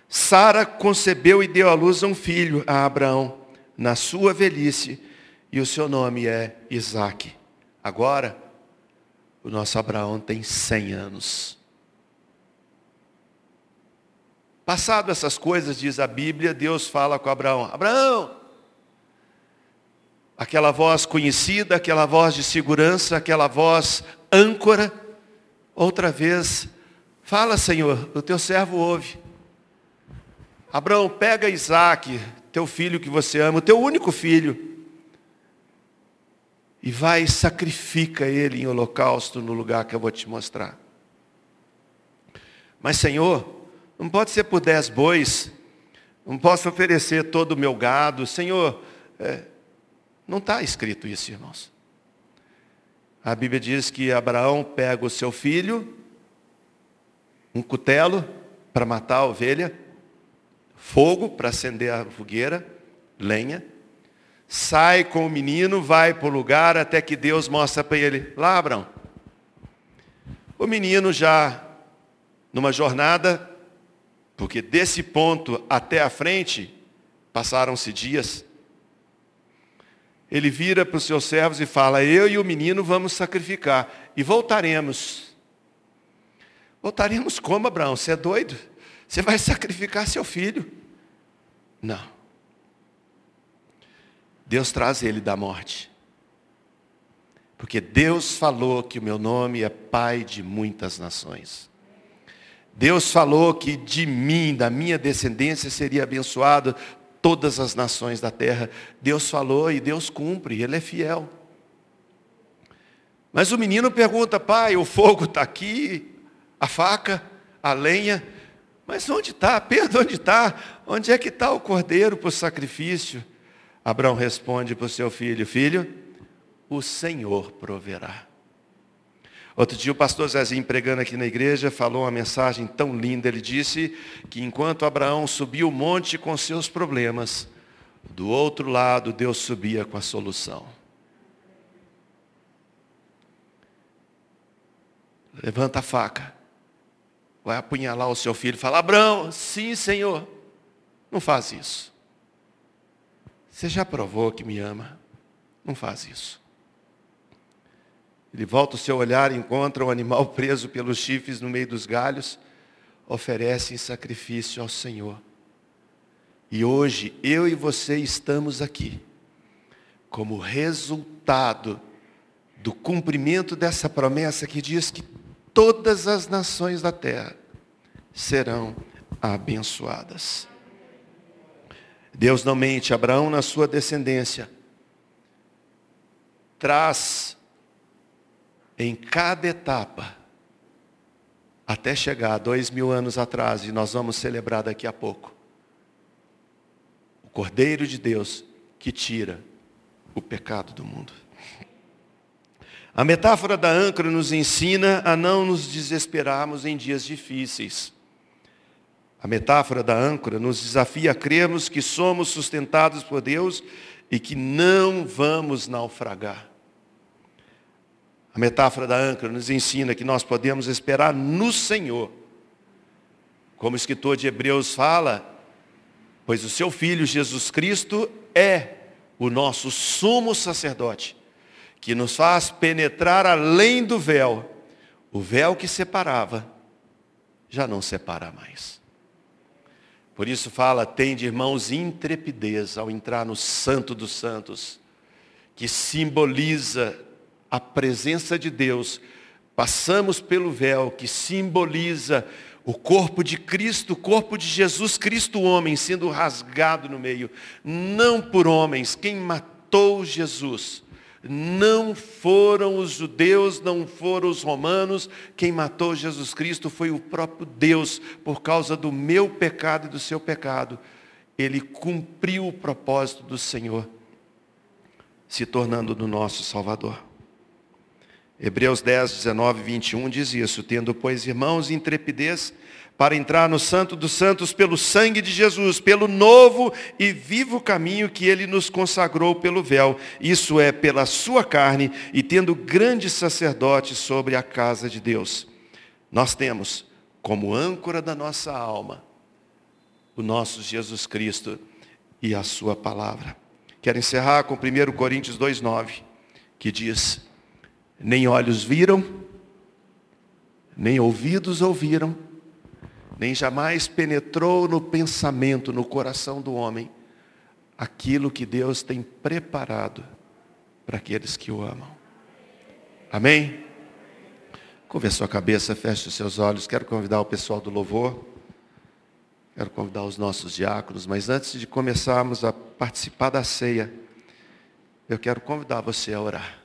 Sara concebeu e deu à luz um filho a Abraão, na sua velhice, e o seu nome é Isaac. Agora, o nosso Abraão tem 100 anos. Passado essas coisas, diz a Bíblia, Deus fala com Abraão: Abraão, aquela voz conhecida, aquela voz de segurança, aquela voz âncora, outra vez, fala Senhor, o teu servo ouve. Abraão, pega Isaac, teu filho que você ama, o teu único filho, e vai e sacrifica ele em holocausto no lugar que eu vou te mostrar. Mas Senhor, não pode ser por dez bois, não posso oferecer todo o meu gado, Senhor, é, não está escrito isso, irmãos. A Bíblia diz que Abraão pega o seu filho, um cutelo para matar a ovelha, fogo para acender a fogueira, lenha, sai com o menino, vai para o lugar até que Deus mostra para ele, lá Abraão. O menino já numa jornada, porque desse ponto até a frente passaram-se dias, ele vira para os seus servos e fala: Eu e o menino vamos sacrificar e voltaremos. Voltaremos como, Abraão? Você é doido? Você vai sacrificar seu filho? Não. Deus traz ele da morte. Porque Deus falou que o meu nome é Pai de muitas nações. Deus falou que de mim, da minha descendência, seria abençoado todas as nações da terra. Deus falou e Deus cumpre, Ele é fiel. Mas o menino pergunta, pai, o fogo está aqui, a faca, a lenha, mas onde está? Pedro, onde está? Onde é que está o cordeiro para o sacrifício? Abraão responde para o seu filho, filho, o Senhor proverá. Outro dia o pastor Zezinho pregando aqui na igreja falou uma mensagem tão linda. Ele disse que enquanto Abraão subia o monte com seus problemas, do outro lado Deus subia com a solução. Levanta a faca. Vai apunhalar o seu filho e fala, Abraão, sim senhor. Não faz isso. Você já provou que me ama. Não faz isso. Ele volta o seu olhar e encontra o um animal preso pelos chifres no meio dos galhos, oferece em sacrifício ao Senhor. E hoje eu e você estamos aqui como resultado do cumprimento dessa promessa que diz que todas as nações da terra serão abençoadas. Deus não mente, Abraão na sua descendência traz em cada etapa, até chegar dois mil anos atrás, e nós vamos celebrar daqui a pouco, o Cordeiro de Deus que tira o pecado do mundo. A metáfora da âncora nos ensina a não nos desesperarmos em dias difíceis. A metáfora da âncora nos desafia a crermos que somos sustentados por Deus e que não vamos naufragar. A metáfora da âncora nos ensina que nós podemos esperar no Senhor. Como o escritor de Hebreus fala, pois o seu Filho Jesus Cristo é o nosso sumo sacerdote, que nos faz penetrar além do véu. O véu que separava, já não separa mais. Por isso fala, tem de irmãos intrepidez ao entrar no Santo dos Santos, que simboliza a presença de Deus, passamos pelo véu que simboliza o corpo de Cristo, o corpo de Jesus Cristo, homem, sendo rasgado no meio, não por homens, quem matou Jesus não foram os judeus, não foram os romanos, quem matou Jesus Cristo foi o próprio Deus, por causa do meu pecado e do seu pecado. Ele cumpriu o propósito do Senhor, se tornando do nosso Salvador. Hebreus 10, 19 e 21 diz isso, tendo, pois, irmãos, intrepidez para entrar no Santo dos Santos pelo sangue de Jesus, pelo novo e vivo caminho que ele nos consagrou pelo véu, isso é, pela sua carne, e tendo grande sacerdote sobre a casa de Deus. Nós temos como âncora da nossa alma o nosso Jesus Cristo e a sua palavra. Quero encerrar com 1 Coríntios 2,9, que diz, nem olhos viram, nem ouvidos ouviram, nem jamais penetrou no pensamento, no coração do homem, aquilo que Deus tem preparado para aqueles que o amam. Amém? Curva a sua cabeça, feche os seus olhos. Quero convidar o pessoal do louvor. Quero convidar os nossos diáconos. Mas antes de começarmos a participar da ceia, eu quero convidar você a orar.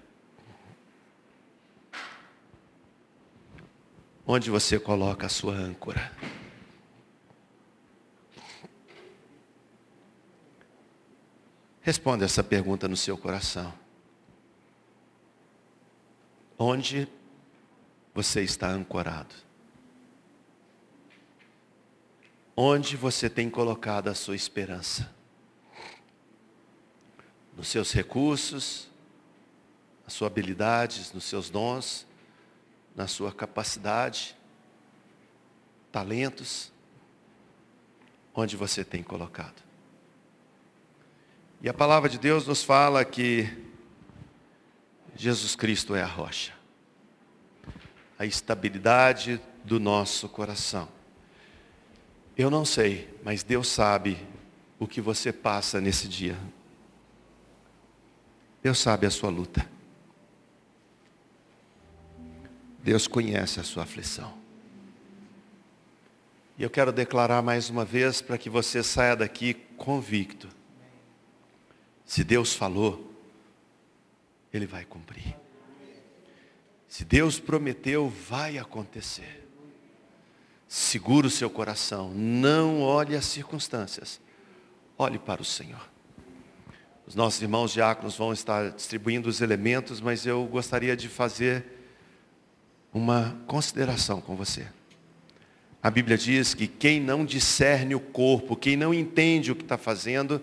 Onde você coloca a sua âncora? Responda essa pergunta no seu coração. Onde você está ancorado? Onde você tem colocado a sua esperança? Nos seus recursos, nas suas habilidades, nos seus dons? Na sua capacidade, talentos, onde você tem colocado. E a palavra de Deus nos fala que Jesus Cristo é a rocha, a estabilidade do nosso coração. Eu não sei, mas Deus sabe o que você passa nesse dia. Deus sabe a sua luta. Deus conhece a sua aflição. E eu quero declarar mais uma vez para que você saia daqui convicto. Se Deus falou, Ele vai cumprir. Se Deus prometeu, vai acontecer. Segura o seu coração, não olhe as circunstâncias, olhe para o Senhor. Os nossos irmãos diáconos vão estar distribuindo os elementos, mas eu gostaria de fazer uma consideração com você. A Bíblia diz que quem não discerne o corpo, quem não entende o que está fazendo,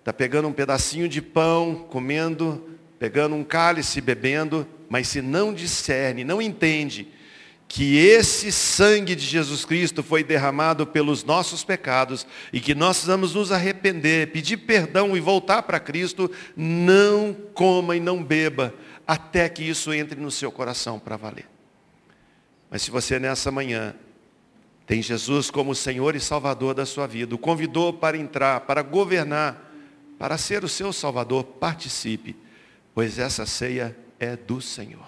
está pegando um pedacinho de pão, comendo, pegando um cálice, bebendo, mas se não discerne, não entende que esse sangue de Jesus Cristo foi derramado pelos nossos pecados e que nós precisamos nos arrepender, pedir perdão e voltar para Cristo, não coma e não beba até que isso entre no seu coração para valer. Mas se você nessa manhã tem Jesus como Senhor e Salvador da sua vida, o convidou para entrar, para governar, para ser o seu Salvador, participe, pois essa ceia é do Senhor.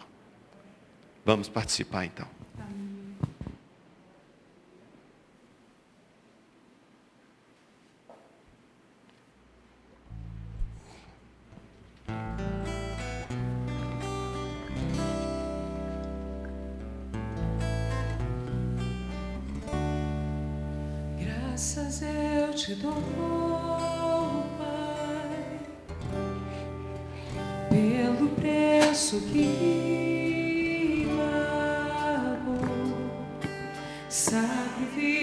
Vamos participar então. Graças eu te dou, Pai, pelo preço que pagou, sacrifício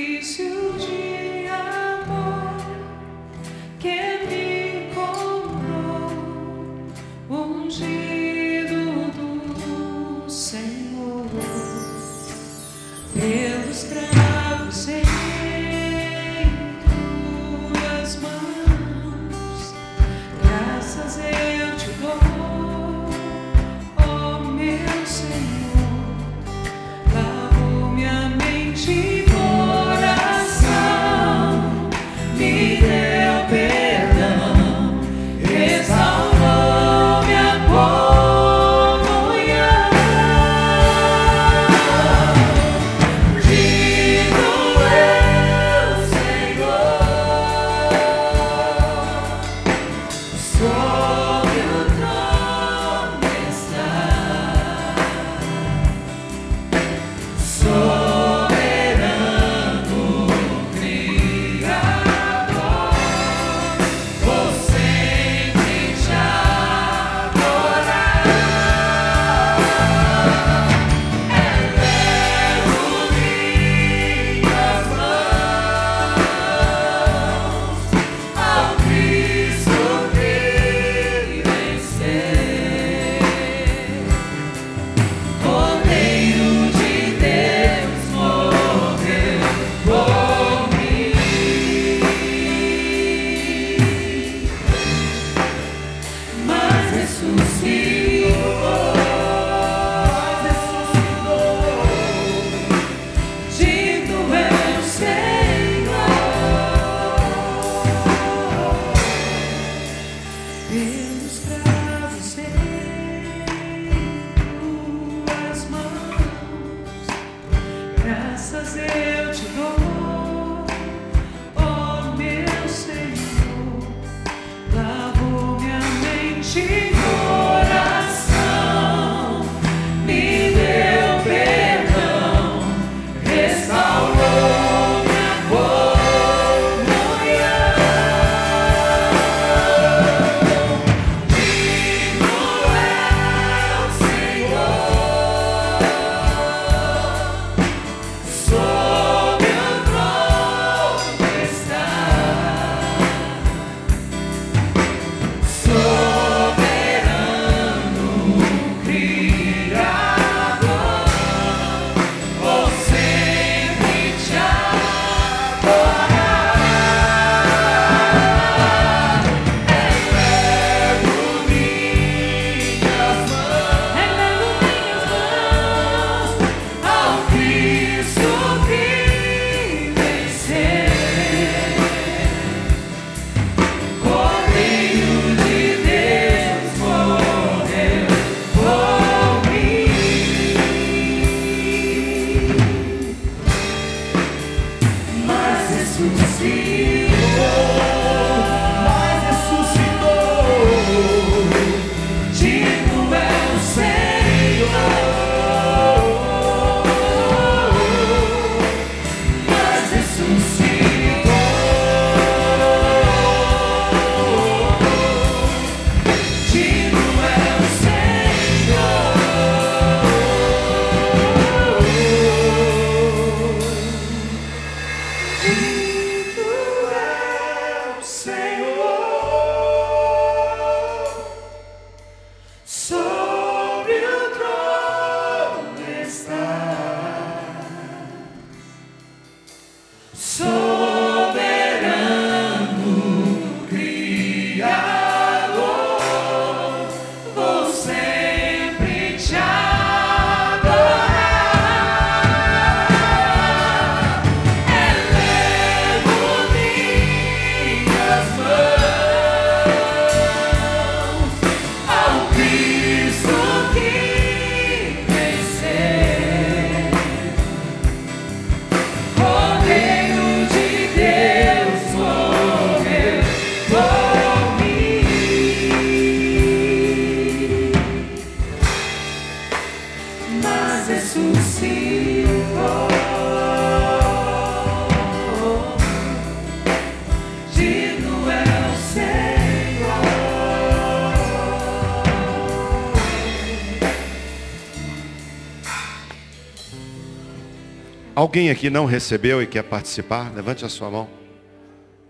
Alguém aqui não recebeu e quer participar? Levante a sua mão.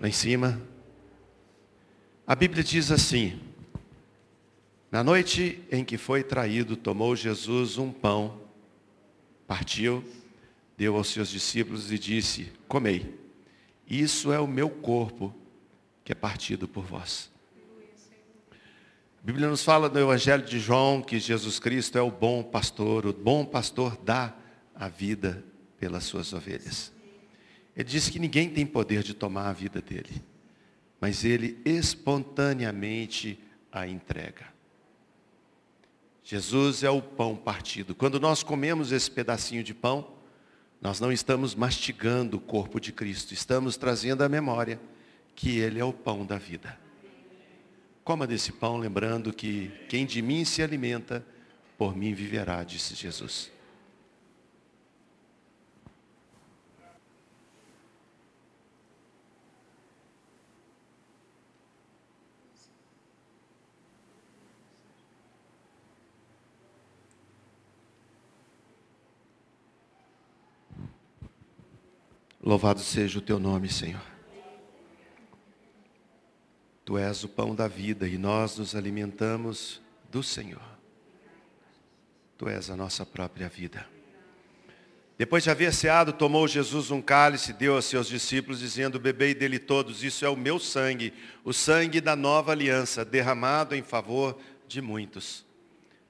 Lá em cima. A Bíblia diz assim: Na noite em que foi traído, tomou Jesus um pão, partiu, deu aos seus discípulos e disse: Comei, isso é o meu corpo que é partido por vós. A Bíblia nos fala no Evangelho de João que Jesus Cristo é o bom pastor, o bom pastor dá a vida pelas suas ovelhas. Ele disse que ninguém tem poder de tomar a vida dele, mas ele espontaneamente a entrega. Jesus é o pão partido. Quando nós comemos esse pedacinho de pão, nós não estamos mastigando o corpo de Cristo, estamos trazendo à memória que ele é o pão da vida. Coma desse pão, lembrando que quem de mim se alimenta, por mim viverá, disse Jesus. Louvado seja o teu nome, Senhor. Tu és o pão da vida e nós nos alimentamos do Senhor. Tu és a nossa própria vida. Depois de haver ceado, tomou Jesus um cálice e deu aos seus discípulos, dizendo, bebei dele todos, isso é o meu sangue, o sangue da nova aliança, derramado em favor de muitos.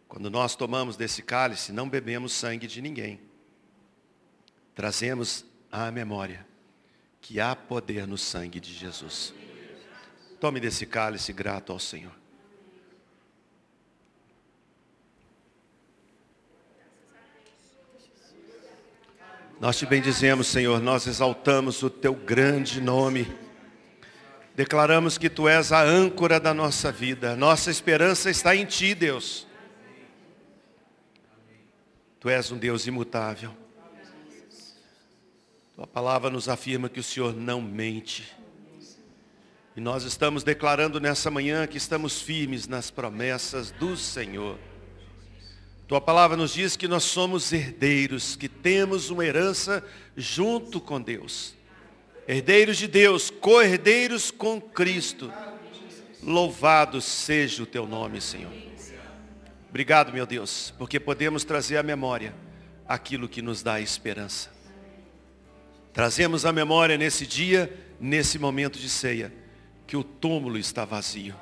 Quando nós tomamos desse cálice, não bebemos sangue de ninguém. Trazemos à memória que há poder no sangue de Jesus. Tome desse cálice grato ao Senhor. Nós te bendizemos, Senhor, nós exaltamos o teu grande nome. Declaramos que tu és a âncora da nossa vida. Nossa esperança está em ti, Deus. Tu és um Deus imutável. Tua palavra nos afirma que o Senhor não mente. E nós estamos declarando nessa manhã que estamos firmes nas promessas do Senhor. Tua palavra nos diz que nós somos herdeiros, que temos uma herança junto com Deus. Herdeiros de Deus, co-herdeiros com Cristo. Louvado seja o teu nome, Senhor. Obrigado, meu Deus, porque podemos trazer à memória aquilo que nos dá esperança. Trazemos à memória nesse dia, nesse momento de ceia, que o túmulo está vazio.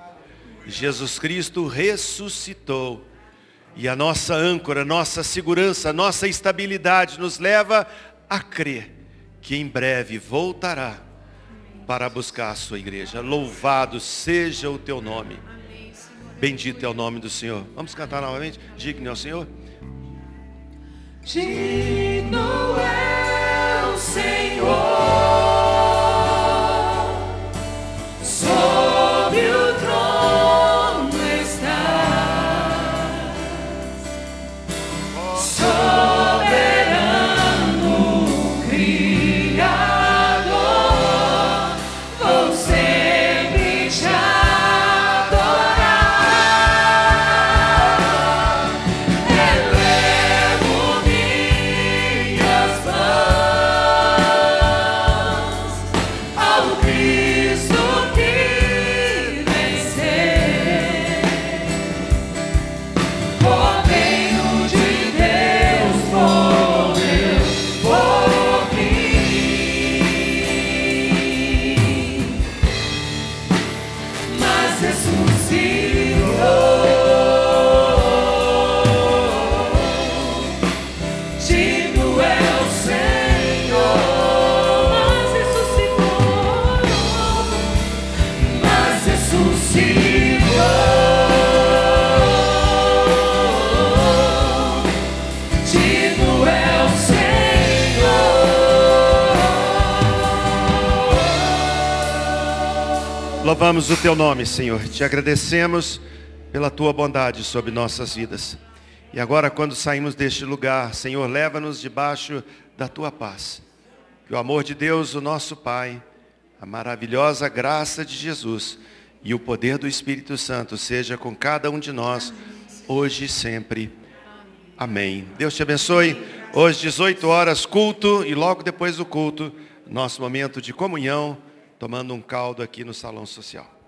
Jesus Cristo ressuscitou. E a nossa âncora, nossa segurança, nossa estabilidade nos leva a crer que em breve voltará para buscar a sua igreja. Louvado seja o teu nome. Bendito é o nome do Senhor. Vamos cantar novamente? Digno é o Senhor. Digno é Senhor, Louvamos o teu nome, Senhor. Te agradecemos pela tua bondade sobre nossas vidas. E agora, quando saímos deste lugar, Senhor, leva-nos debaixo da tua paz. Que o amor de Deus, o nosso Pai, a maravilhosa graça de Jesus e o poder do Espírito Santo seja com cada um de nós, hoje e sempre. Amém. Deus te abençoe. Hoje, 18 horas, culto, e logo depois do culto, nosso momento de comunhão, tomando um caldo aqui no salão social.